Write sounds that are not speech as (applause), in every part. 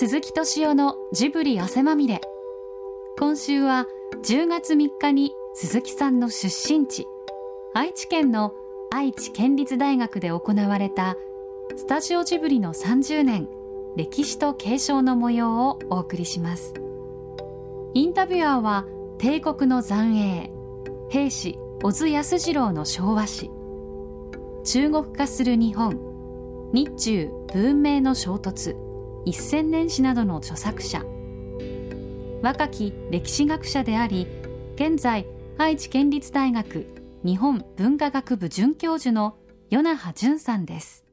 鈴木敏夫のジブリ汗まみれ。今週は10月3日に鈴木さんの出身地。愛知県の愛知県立大学で行われたスタジオジブリの30年歴史と継承の模様をお送りします。インタビュアーは帝国の残影兵士小津安二郎の昭和史。中国化する日本日中文明の衝突。一千年史などの著作者。若き歴史学者であり現在愛知県立大学日本文化学部准教授の与那覇淳さんです。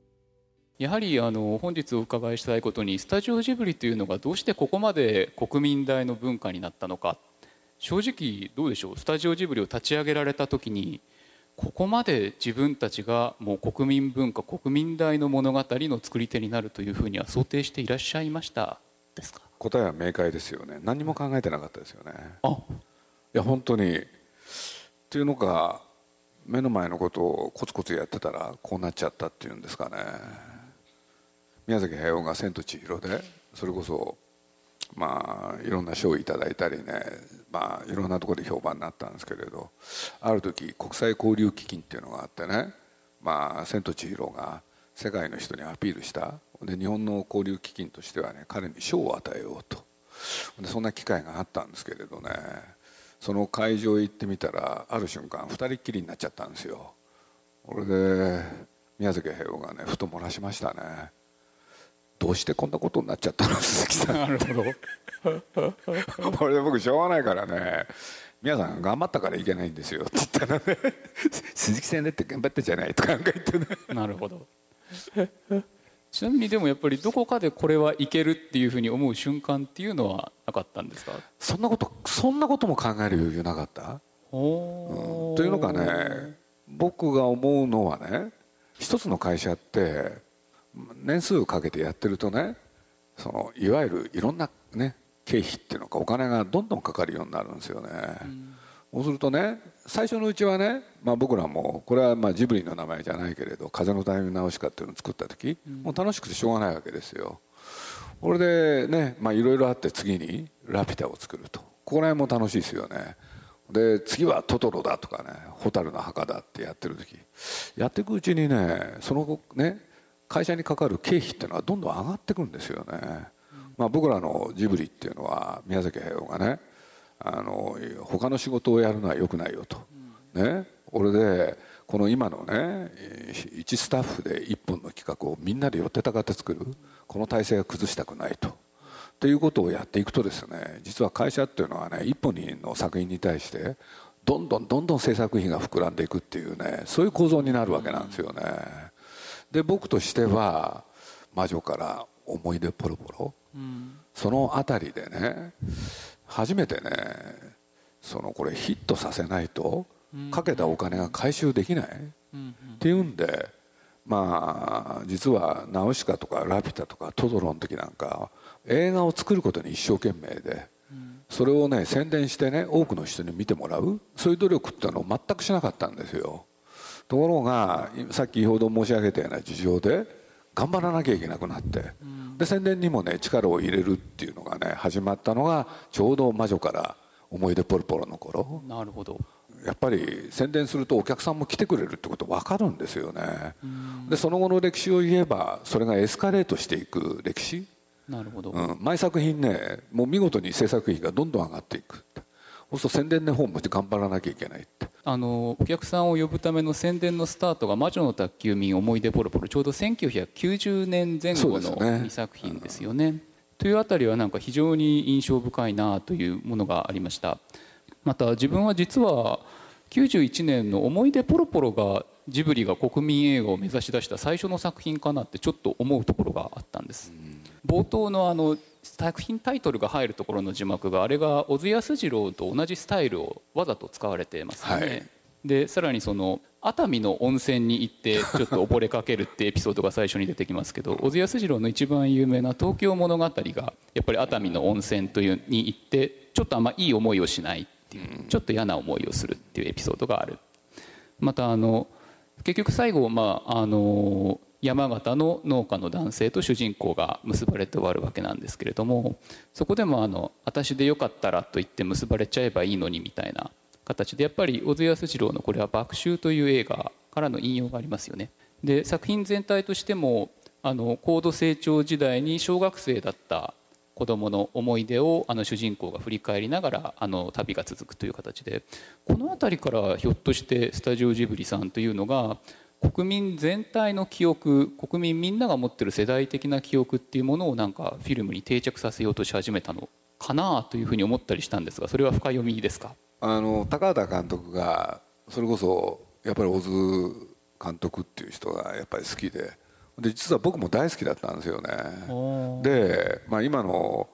やはりあの本日お伺いしたいことにスタジオジブリというのがどうしてここまで国民大の文化になったのか。正直どうでしょう？スタジオジブリを立ち上げられた時にここまで自分たちがもう国民文化国民大の物語の作り手になるというふうには想定していらっしゃいました。ですか？答えは明快ですよね。何も考えてなかったですよね。あ。いや本当に。っていうのが目の前のことをコツコツやってたらこうなっちゃったっていうんですかね。宮崎駿が「千と千尋」でそれこそまあいろんな賞をいただいたりねまあいろんなところで評判になったんですけれどある時国際交流基金っていうのがあってねまあ千と千尋が世界の人にアピールした。で日本の交流基金としてはね彼に賞を与えようと。でそんな機会があったんですけれどねその会場へ行ってみたらある瞬間二人きりになっちゃったんですよ。これで宮崎駿がねふと漏らしましたね。どうしてこんなことになっちゃったの？(laughs) 鈴木さん。なるほど。(laughs) これで僕しょうがないからね。皆さん頑張ったからいけないんですよ。(laughs) って言ったらね。鈴木さんだって頑張ったじゃないとかなんか言ってねなるほど。ちなみにでもやっぱりどこかでこれはいけるっていうふうに思う瞬間っていうのはなかったんですか？そんなことそんなことも考える余裕なかった、おう。ん。というのがね僕が思うのはね一つの会社って年数をかけてやってるとねそのいわゆるいろんなね経費っていうのかお金がどんどんかかるようになるんですよね、そうするとね最初のうちはね、まあ、僕らもこれはまあジブリの名前じゃないけれど「風のタイムナウシカ」っていうのを作った時、もう楽しくてしょうがないわけですよ。これでねまあいろいろあって次に「ラピュタ」を作ると。ここら辺も楽しいですよね。で次は「トトロ」だとかね「蛍の墓」だってやってる時。やっていくうちにねその後ね会社にかかる経費っていうのはどんどん上がってくんですよね、まあ、僕らのジブリっていうのは宮崎駿がねあの他の仕事をやるのはよくないよと、ね。これでこの今のね一スタッフで一本の企画をみんなで寄ってたかって作るこの体制は崩したくないと。っていうことをやっていくとですね実は会社っていうのはね一本の作品に対してどんどんどんどん制作費が膨らんでいくっていうねそういう構造になるわけなんですよね。で僕としては「魔女から思い出ポロポロ」その辺りでね初めてねそのこれヒットさせないとかけたお金が回収できないっていうんでまあ実は「ナウシカ」とか「ラピュタ」とか「トトロ」の時なんか映画を作ることに一生懸命でそれをね宣伝してね多くの人に見てもらうそういう努力ってのを全くしなかったんですよところがさっきほど申し上げたような事情で頑張らなきゃいけなくなってで宣伝にもね力を入れるっていうのがね始まったのがちょうど「魔女から思い出ポロポロ」の頃。なるほど。やっぱり宣伝するとお客さんも来てくれるってこと分かるんですよね。でその後の歴史を言えばそれがエスカレートしていく歴史。なるほど、うん、毎作品ねもう見事に制作費がどんどん上がっていくそうすると宣伝の方も頑張らなきゃいけないって。あのお客さんを呼ぶための宣伝のスタートが「魔女の宅急便思い出ポロポロ」ちょうど1990年前後のそうですね2作品ですよね。というあたりはなんか非常に印象深いなというものがありました。また自分は実は91年の「思い出ポロポロ」がジブリが国民映画を目指し出した最初の作品かなってちょっと思うところがあったんです。冒頭のあの作品タイトルが入るところの字幕があれが小津安二郎と同じスタイルをわざと使われてますよね、はい。でさらにその熱海の温泉に行ってちょっと溺れかけるってエピソードが最初に出てきますけど小津安二郎の一番有名な「東京物語」がやっぱり熱海の温泉というに行ってちょっとあんまいい思いをしないっていうちょっと嫌な思いをするっていうエピソードがある。またあの結局最後、まあ、あの山形の農家の男性と主人公が結ばれて終わるわけなんですけれどもそこでもあの「私でよかったら」と言って結ばれちゃえばいいのにみたいな形でやっぱり小津安二郎のこれは「爆臭」という映画からの引用がありますよね。で作品全体としてもあの高度成長時代に小学生だった子供の思い出をあの主人公が振り返りながらあの旅が続くという形でこの辺りからひょっとしてスタジオジブリさんというのが国民全体の記憶国民みんなが持ってる世代的な記憶っていうものをなんかフィルムに定着させようとし始めたのかなというふうに思ったりしたんですがそれは深読みですか？あの高畑監督がそれこそやっぱり小津監督っていう人がやっぱり好きでで実は僕も大好きだったんですよね。で、まあ、今の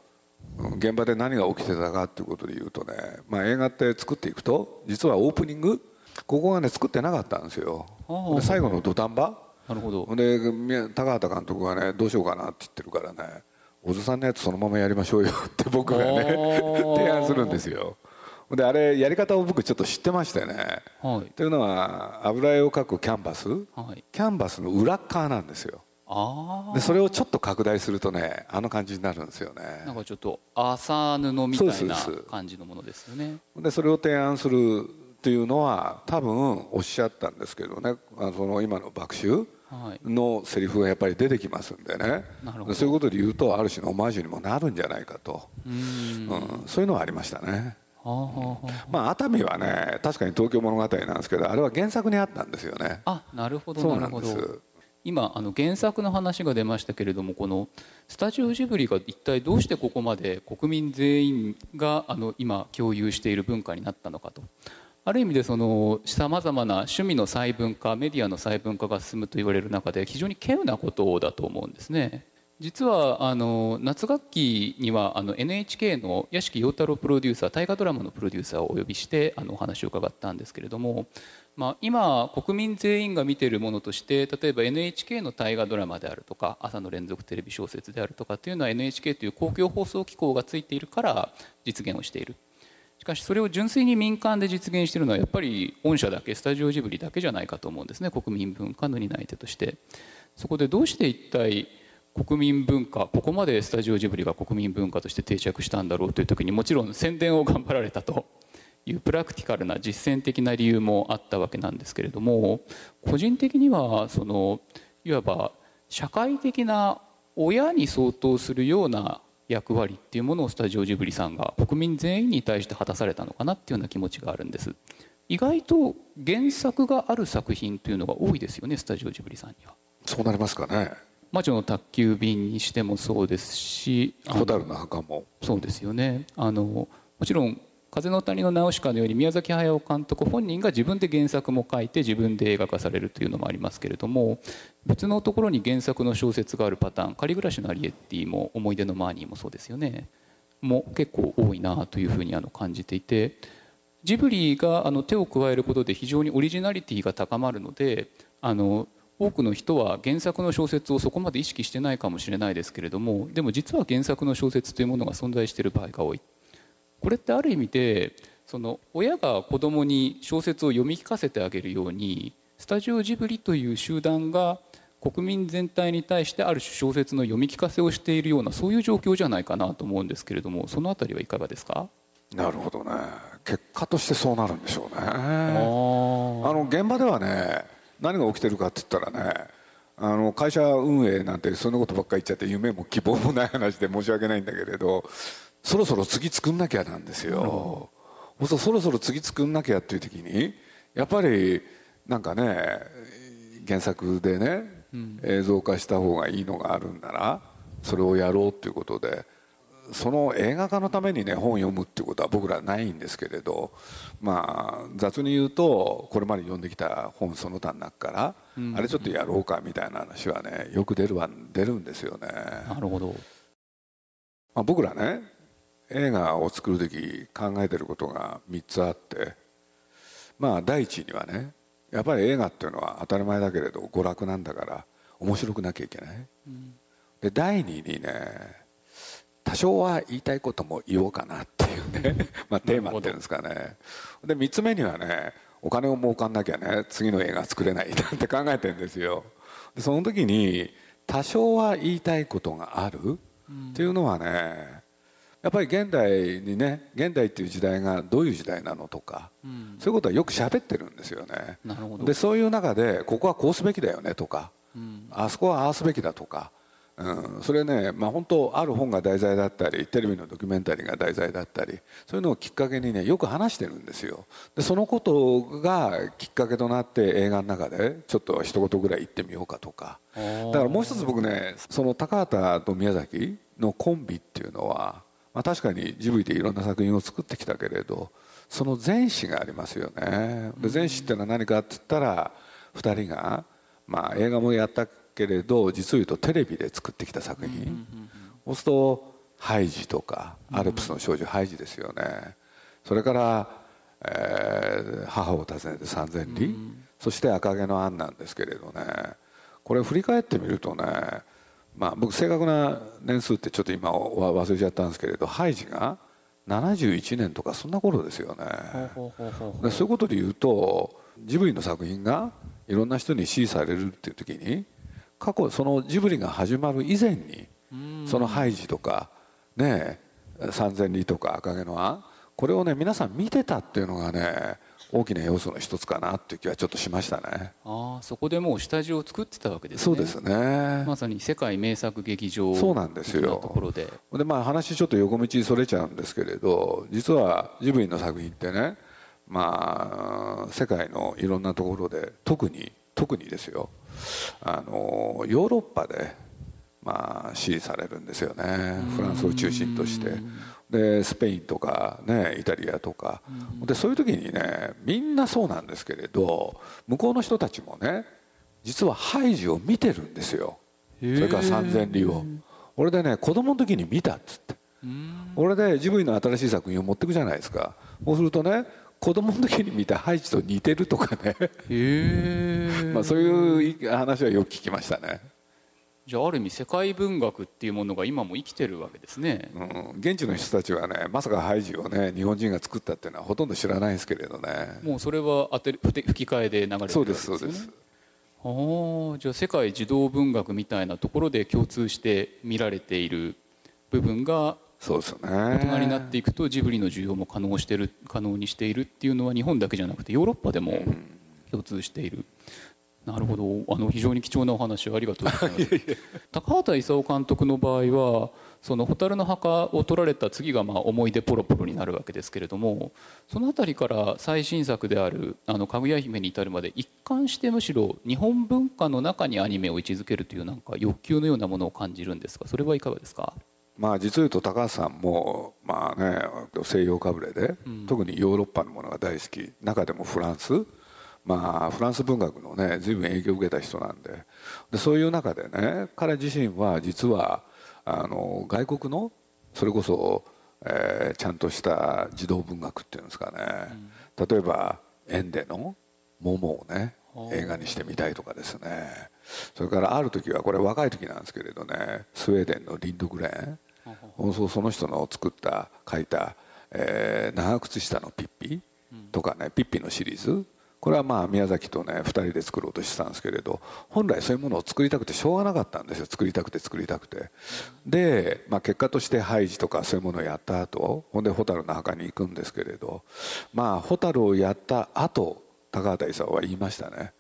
現場で何が起きてたかっていうことで言うとね、まあ、映画って作っていくと実はオープニングここがね作ってなかったんですよ。で最後の土壇場？なるほど。で高畑監督がねどうしようかなって言ってるからね小津さんのやつそのままやりましょうよ (laughs) って僕がね提案するんですよ。であれやり方を僕ちょっと知ってましてね、はい、というのは油絵を描くキャンバス、はい、キャンバスの裏側なんですよ。でそれをちょっと拡大するとねあの感じになるんですよね。なんかちょっと朝布みたいな感じのものですよね。でそれを提案するっていうのは多分おっしゃったんですけどね。その今の爆臭のセリフがやっぱり出てきますんでね、そういうことで言うとある種のオマージュにもなるんじゃないかと。うん、そういうのはありましたね。まあ熱海はね確かに東京物語なんですけどあれは原作にあったんですよね。あなるほどそうなんです。今あの原作の話が出ましたけれどもこのスタジオジブリが一体どうしてここまで国民全員があの今共有している文化になったのかとある意味でそのさまざまな趣味の細分化メディアの細分化が進むと言われる中で非常に稀有なことだと思うんですね。実はあの夏学期にはあの NHK の屋敷陽太郎プロデューサー大河ドラマのプロデューサーをお呼びしてあのお話を伺ったんですけれども、まあ、今国民全員が見ているものとして例えば NHK の大河ドラマであるとか朝の連続テレビ小説であるとかっていうのは NHK という公共放送機構がついているから実現をしている。しかしそれを純粋に民間で実現しているのはやっぱり御社だけスタジオジブリだけじゃないかと思うんですね国民文化の担い手として。そこでどうして一体国民文化ここまでスタジオジブリが国民文化として定着したんだろうという時にもちろん宣伝を頑張られたと。いうプラクティカルな実践的な理由もあったわけなんですけれども個人的にはそのいわば社会的な親に相当するような役割っていうものをスタジオジブリさんが国民全員に対して果たされたのかなっていうような気持ちがあるんです。意外と原作がある作品というのが多いですよねスタジオジブリさんには。そうなりますかね。魔女の宅急便にしてもそうですし蛍の墓も。そうですよね。あのもちろん風の谷のナウシカのように宮崎駿監督本人が自分で原作も書いて自分で映画化されるというのもありますけれども別のところに原作の小説があるパターン「仮暮らしのアリエッティ」も「思い出のマーニー」もそうですよね。も結構多いなというふうにあの感じていてジブリがあの手を加えることで非常にオリジナリティが高まるのであの多くの人は原作の小説をそこまで意識してないかもしれないですけれどもでも実は原作の小説というものが存在している場合が多い。これってある意味でその親が子供に小説を読み聞かせてあげるようにスタジオジブリという集団が国民全体に対してある種小説の読み聞かせをしているようなそういう状況じゃないかなと思うんですけれどもその辺りはいかがですか？なるほどね。結果としてそうなるんでしょうね。あの現場ではね何が起きてるかって言ったらねあの会社運営なんてそんなことばっかり言っちゃって夢も希望もない話で申し訳ないんだけれどそろそろ次作んなきゃなんですよ、うん、そろそろ次作んなきゃっていう時にやっぱりなんかね原作でね、うん、映像化した方がいいのがあるんならそれをやろうっていうことでその映画化のためにね本を読むっていうことは僕らないんですけれどまあ雑に言うとこれまで読んできた本その他の中から、うん、あれちょっとやろうかみたいな話はねよく出るは出るんですよね。なるほど、まあ、僕らね映画を作る時考えてることが3つあってまあ第一にはねやっぱり映画っていうのは当たり前だけれど娯楽なんだから面白くなきゃいけない、うん、で第二にね多少は言いたいことも言おうかなっていうね (laughs) まあテーマっていうんですかね。で3つ目にはねお金を儲かんなきゃね次の映画作れないなんて考えてるんですよ。でその時に多少は言いたいことがあるっていうのはねやっぱり現代にね現代っていう時代がどういう時代なのとか、うん、そういうことはよく喋ってるんですよね。でそういう中でここはこうすべきだよねとか、うん、あそこはああすべきだとか、うん、それね、まあ、本当ある本が題材だったりテレビのドキュメンタリーが題材だったりそういうのをきっかけにねよく話してるんですよ。でそのことがきっかけとなって映画の中でちょっと一言ぐらい言ってみようかとか。だからもう一つ僕ねその高畑と宮崎のコンビっていうのはまあ、確かにジブリでいろんな作品を作ってきたけれどその前史がありますよね。で前史っていうのは何かって言ったら2人が、まあ、映画もやったけれど実を言うとテレビで作ってきた作品。そうすると「ハイジ」とか「アルプスの少女ハイジ」ですよね。それから「えー、母を訪ねて三千里」そして「赤毛のアン」なんですけれどね。これ振り返ってみるとねまあ、僕正確な年数ってちょっと今忘れちゃったんですけれどハイジが71年とかそんな頃ですよね。でそういうことで言うとジブリの作品がいろんな人に支持されるっていう時に過去そのジブリが始まる以前にそのハイジとかね三千里とか赤毛のアンこれをね皆さん見てたっていうのがね大きな要素の一つかなっていう気はちょっとしましたね。ああそこでもう下地を作ってたわけですね。そうですね。まさに世界名作劇場そうなんですよ。ところで。でまあ話ちょっと横道にそれちゃうんですけれど実はジブリの作品ってねまあ世界のいろんなところで特に特にですよ。あのヨーロッパでまあ支持されるんですよね。フランスを中心として。でスペインとか、ね、イタリアとか、でそういう時にねみんなそうなんですけれど向こうの人たちもね実はハイジを見てるんですよ。それから三千里を。俺でね子供の時に見たっつって。俺でジブリの新しい作品を持ってくじゃないですか。そうするとね子供の時に見たハイジと似てるとかね。(laughs) まあそういう話はよく聞きましたねじゃあある意味世界文学っていうものが今も生きてるわけですね、うん、現地の人たちはねまさかハイジをね日本人が作ったっていうのはほとんど知らないんですけれどね。もうそれは当て吹き替えで流れてるわけですね。そうですそうです。ああじゃあ世界児童文学みたいなところで共通して見られている部分がそうですね。大人になっていくとジブリの需要も可能してる可能にしているっていうのは日本だけじゃなくてヨーロッパでも共通している、なるほど。あの非常に貴重なお話をありがとうございます。(laughs) 高畑勲監督の場合はその蛍の墓を撮られた次がまあ思い出ポロポロになるわけですけれどもその辺りから最新作である「あのかぐや姫」に至るまで一貫してむしろ日本文化の中にアニメを位置づけるというなんか欲求のようなものを感じるんですがそれはいかがですか？まあ実を言うと高橋さんもまあね西洋かぶれで、うん、特にヨーロッパのものが大好き。中でもフランスまあ、フランス文学のね随分影響を受けた人なんで。でそういう中でね彼自身は実はあの外国のそれこそ、えー、ちゃんとした児童文学っていうんですかね、うん、例えばエンデの「モモ」をね映画にしてみたいとかですね。それからある時はこれ若い時なんですけれどねスウェーデンのリンドグレーン。その人の作った書いた、えー、長靴下のピッピとかね、ピッピのシリーズこれはまあ宮崎とね2人で作ろうとしてたんですけれど本来そういうものを作りたくてしょうがなかったんですよ。作りたくて作りたくて。で、まあ、結果としてハイジとかそういうものをやった後ほんで蛍の墓に行くんですけれどまあ蛍をやった後高畑勲は言いましたね。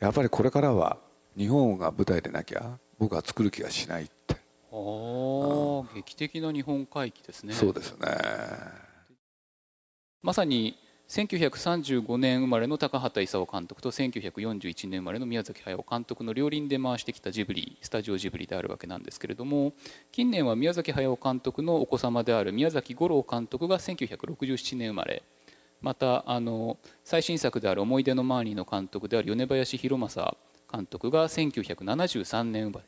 やっぱりこれからは日本が舞台でなきゃ僕は作る気がしないって。ああ、うん、劇的な日本回帰ですね。そうですね。まさに1935年生まれの高畑勲監督と1941年生まれの宮崎駿監督の両輪で回してきたジブリスタジオジブリであるわけなんですけれども近年は宮崎駿監督のお子様である宮崎吾郎監督が1967年生まれまたあの最新作である「思い出のマーニー」の監督である米林弘正監督が1973年生まれ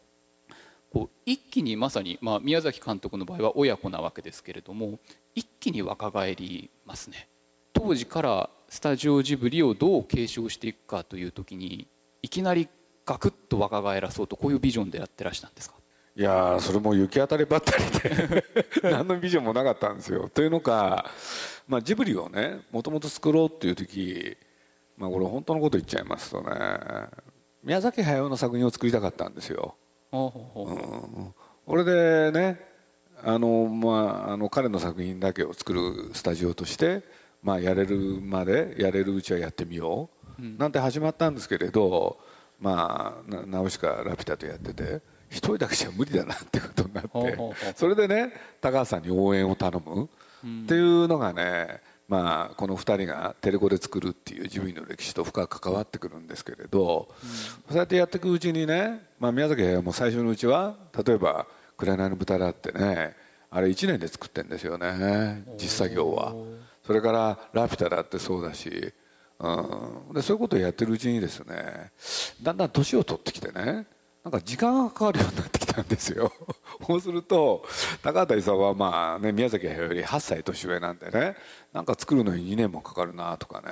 こう一気にまさに、まあ、宮崎監督の場合は親子なわけですけれども一気に若返りますね。当時からスタジオジブリをどう継承していくかという時にいきなりガクッと若返らそうとこういうビジョンでやってらしたんですか？いやそれも行き当たりばったりで (laughs) 何のビジョンもなかったんですよ。というのか、まあ、ジブリをねもともと作ろうっていう時、まあ、これ本当のこと言っちゃいますとね宮崎駿の作品を作りたかったんですよ。これでねあの、まあ、あの彼の作品だけを作るスタジオとして、まあ、やれるまでやれるうちはやってみよう、なんて始まったんですけれど、まあ、なナウシカ・ラピュタとやってて一人だけじゃ無理だなってことになってそれでね高橋さんに応援を頼む。っていうのがね、まあ、この2人がテレコで作るっていうジブリの歴史と深く関わってくるんですけれど、そうやってやっていくうちにね、まあ、宮崎駿も最初のうちは例えば「紅の豚」だってねあれ1年で作ってんですよね実作業は。それから「ラピュタ」だってそうだし、うん、でそういうことをやってるうちにですねだんだん年を取ってきてねなんか時間がかかるようになってきたんですよ。(laughs) そうすると高畑勲はまあね宮崎駿より8歳年上なんでねなんか作るのに2年もかかるなとかね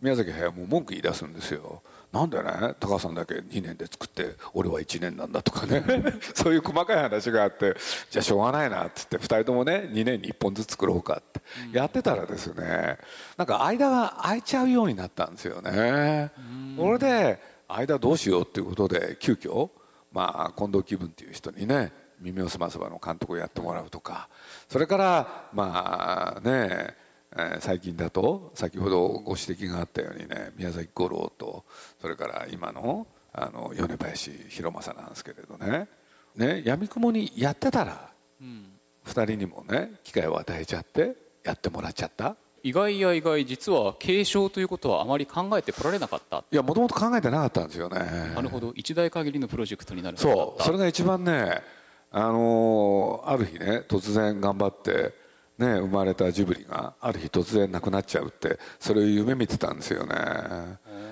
宮崎駿も文句言い出すんですよ。なんでね高橋さんだけ2年で作って俺は1年なんだとかね。(laughs) そういう細かい話があってじゃあしょうがないなっつって2人ともね2年に1本ずつ作ろうかって。やってたらですねなんか間が空いちゃうようになったんですよね。それで間どうしようっていうことで急遽まあ近藤気分っていう人にね耳をすませばの監督をやってもらうとか。それからまあねえー最近だと先ほどご指摘があったようにね宮崎五郎とそれから今のあの米林弘正なんですけれどね。ね闇雲にやってたらうん。2人にもね機会を与えちゃってやってもらっちゃった。意外や意外実は継承ということはあまり考えてこられなかった。いやもともと考えてなかったんですよね。なるほど。一代限りのプロジェクトになる。そう。それが一番ねあのーある日ね突然頑張ってね生まれたジブリがある日突然なくなっちゃうってそれを夢見てたんですよね。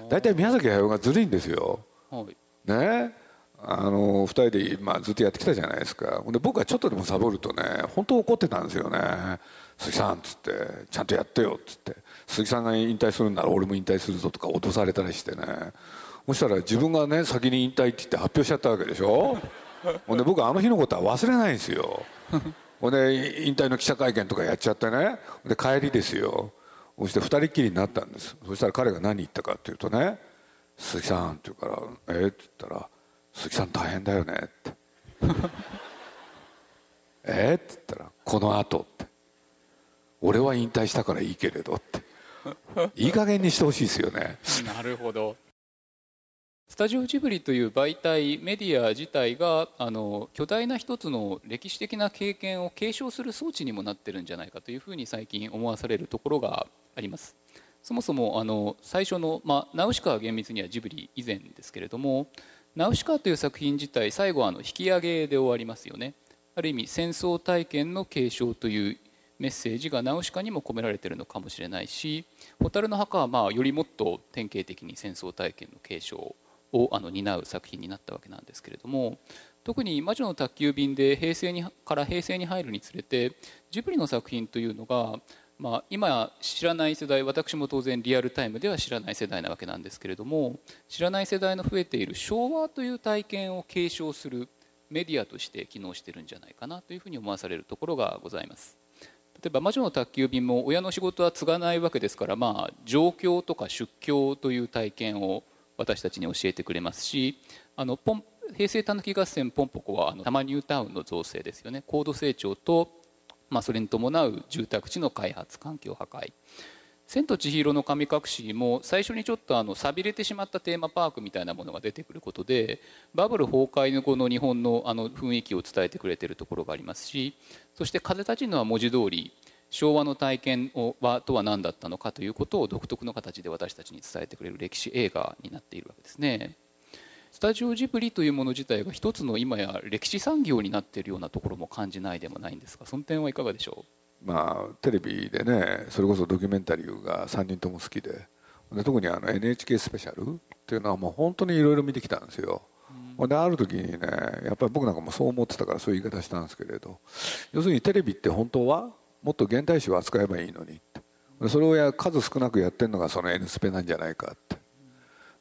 大体宮崎駿がずるいんですよ。はい。ねあの2人で、まあ、ずっとやってきたじゃないですか。ほんで僕はちょっとでもサボるとね本当怒ってたんですよね「鈴木さん」っつって「ちゃんとやってよ」っつって「鈴木さんが引退するんなら俺も引退するぞ」とか脅されたりしてね。そしたら自分がね先に引退って言って発表しちゃったわけでしょ。ほんで僕はあの日のことは忘れないんですよほんで引退の記者会見とかやっちゃってね。で帰りですよ。そして二人きりになったんです。そしたら彼が何言ったかっていうとね「鈴木さん」って言うから「え？っ?」って言ったら「鈴木さん大変だよね」って「え？っ?」って言ったら「この後って俺は引退したからいいけれど」って。いい加減にしてほしいですよね。なるほど。スタジオジブリという媒体メディア自体があの巨大な一つの歴史的な経験を継承する装置にもなってるんじゃないかというふうに最近思わされるところがあります。そもそもあの最初の、まあ、ナウシカは厳密にはジブリ以前ですけれどもナウシカという作品自体最後はあの引き上げで終わりますよね。ある意味戦争体験の継承というメッセージがナウシカにも込められているのかもしれないし「蛍の墓」はまあよりもっと典型的に戦争体験の継承をあの担う作品になったわけなんですけれども特に「魔女の宅急便」で平成にから平成に入るにつれてジブリの作品というのが、まあ、今知らない世代私も当然リアルタイムでは知らない世代なわけなんですけれども知らない世代の増えている昭和という体験を継承するメディアとして機能してるんじゃないかなというふうに思わされるところがございます。例えば魔女の宅急便も親の仕事は継がないわけですから、まあ、上京とか出京という体験を私たちに教えてくれますしあのポン平成たぬき合戦ポンポコはあの多摩ニュータウンの造成ですよね。高度成長と、まあ、それに伴う住宅地の開発環境破壊「千と千尋の神隠し」も最初にちょっとあの寂れてしまったテーマパークみたいなものが出てくることでバブル崩壊の後の日本のあの雰囲気を伝えてくれてるところがありますしそして「風立ちぬ」は文字通り昭和の体験をはとは何だったのかということを独特の形で私たちに伝えてくれる歴史映画になっているわけですね。スタジオジブリというもの自体が一つの今や歴史産業になっているようなところも感じないでもないんですがその点はいかがでしょまあテレビでねそれこそドキュメンタリーが3人とも好きでで特にあの NHK スペシャルっていうのはもう本当にいろいろ見てきたんですよ、である時にねやっぱり僕なんかもそう思ってたからそういう言い方したんですけれど。要するにテレビって本当はもっと現代史を扱えばいいのにって。それをや数少なくやってるのがその N スペなんじゃないかって。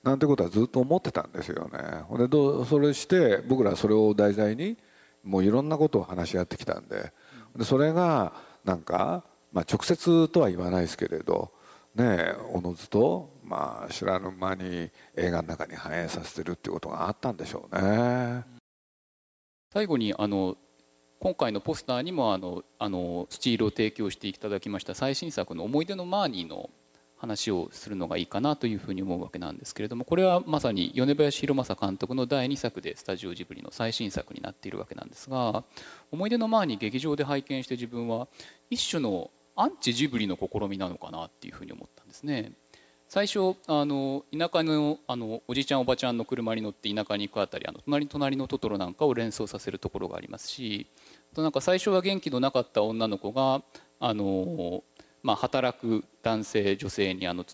なんてことはずっと思ってたんですよね。でどうそれして僕らそれを題材にもういろんなことを話し合ってきたんで。でそれがなんか、まあ、直接とは言わないですけれどねおのずとまあ知らぬ間に映画の中に反映させてるっていうことがあったんでしょうね。最後にあの今回のポスターにもあのあのスチールを提供していただきました最新作の「思い出のマーニー」の話をするのがいいかなというふうに思うわけなんですけれどもこれはまさに米林弘正監督の第2作でスタジオジブリの最新作になっているわけなんですが「思い出のマーニー」劇場で拝見して自分は一種のアンチジブリの試みなのかなっていうふうに思ったんですね。最初あの田舎のあのおじいちゃんおばちゃんの車に乗って田舎に行くあたりあの隣隣のトトロなんかを連想させるところがありますしとなんか最初は元気のなかった女の子があの、まあ、働く男性女性にあの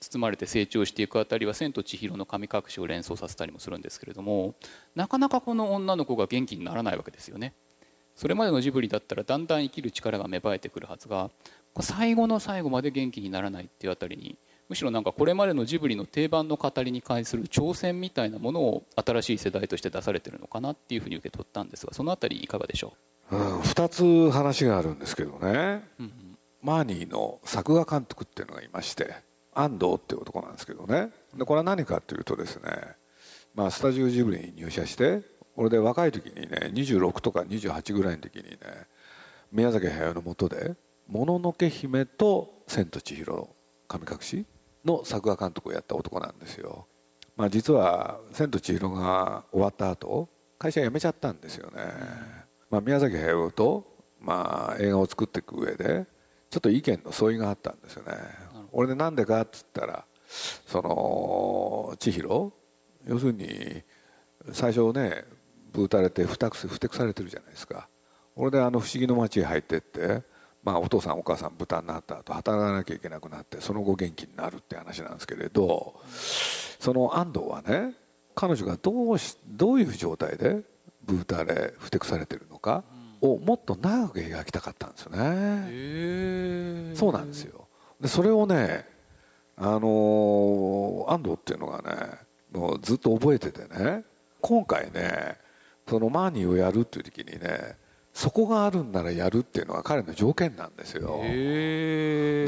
包まれて成長していくあたりは「千と千尋の神隠し」を連想させたりもするんですけれどもなかなかこの女の子が元気にならないわけですよね。それまでのジブリだったらだんだん生きる力が芽生えてくるはずが最後の最後まで元気にならないっていうあたりにむしろなんかこれまでのジブリの定番の語りに関する挑戦みたいなものを新しい世代として出されてるのかなっていうふうに受け取ったんですがそのあたりいかがでしょう、うん、2つ話があるんですけどね、うんうん、マーニーの作画監督っていうのがいまして安藤っていう男なんですけどね。でこれは何かっていうとですね、まあ、スタジオジブリに入社してこれで若い時にね26とか28ぐらいの時にね宮崎駿のもとで「もののけ姫」と「千と千尋神隠し」の作画監督をやった男なんですよ。まあ、実は「千と千尋」が終わった後会社辞めちゃったんですよね。まあ、宮崎駿と、まあ、映画を作っていく上でちょっと意見の相違があったんですよね。俺でなんでかっつったらその千尋要するに最初ねぶうたれてふたふてくされてるじゃないですか。俺であの不思議の街へ入ってってまあ、お父さんお母さん豚になった後働かなきゃいけなくなってその後元気になるって話なんですけれどその安藤はね彼女がどうしどういう状態でブータレふてくされてるのかをもっと長く描きたかったんですよね。そうなんですよ。でそれをねあの安藤っていうのがねもうずっと覚えててね今回ねそのマーニーをやるっていう時にねそこがあるんならやるっていうのが彼の条件なんですよ。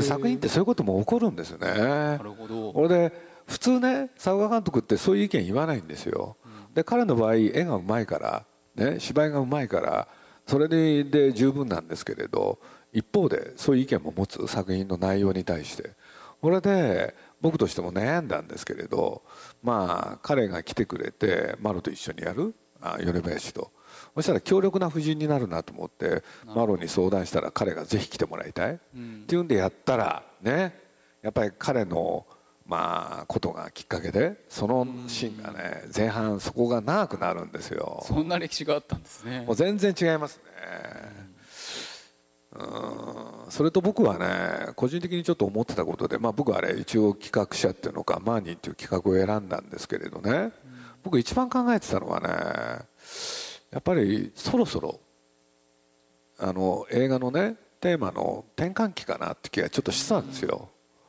作品ってそういうことも起こるんですよね。なるほど。俺で普通ね作画監督ってそういう意見言わないんですよ、うん、で彼の場合絵がうまいから、ね、芝居がうまいからそれで十分なんですけれど一方でそういう意見も持つ作品の内容に対して。これで僕としても悩んだんですけれどまあ彼が来てくれてマロと一緒にやるあ米林とそしたら強力な布陣になるなと思ってマロに相談したら彼がぜひ来てもらいたい、っていうんでやったらねやっぱり彼のまあことがきっかけでそのシーンがね前半そこが長くなるんですよ。そんな歴史があったんですね。もう全然違いますね。うん。それと僕はね個人的にちょっと思ってたことでまあ僕はあれ一応企画者っていうのかマーニーっていう企画を選んだんですけれどね。僕一番考えてたのはねやっぱりそろそろあの映画のねテーマの転換期かなって気がちょっとしてたんですよ。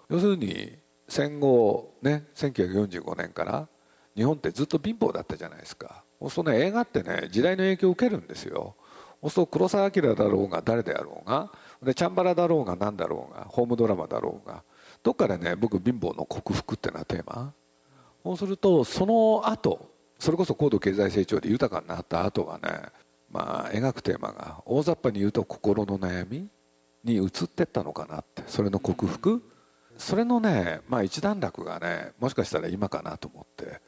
要するに戦後ね1945年から日本ってずっと貧乏だったじゃないですか。そうするとね映画ってね時代の影響を受けるんですよ。そうすると黒澤明だろうが誰であろうがでチャンバラだろうが何だろうがホームドラマだろうがどっかでね僕貧乏の克服っていうのはテーマ。そうするとその後それこそ高度経済成長で豊かになった後はね、まあ、描くテーマが大雑把に言うと心の悩みに移ってったのかなってそれの克服。それのね、まあ、一段落がねもしかしたら今かなと思って。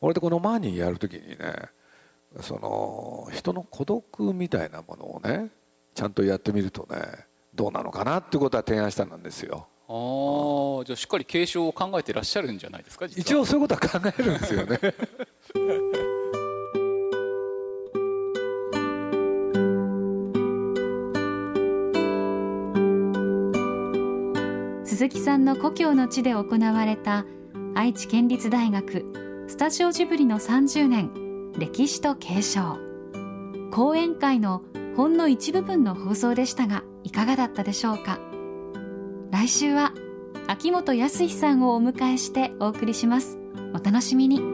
俺でこのマーニーやる時にねその人の孤独みたいなものをねちゃんとやってみるとねどうなのかなってことは提案したんですよ。ああじゃあしっかり継承を考えてらっしゃるんじゃないですか一応そういうことは考えるんですよね (laughs) 鈴木さんの故郷の地で行われた愛知県立大学スタジオジブリの30年歴史と継承。講演会のほんの一部分の放送でしたがいかがだったでしょうか。来週は秋元康さんをお迎えしてお送りします。お楽しみに。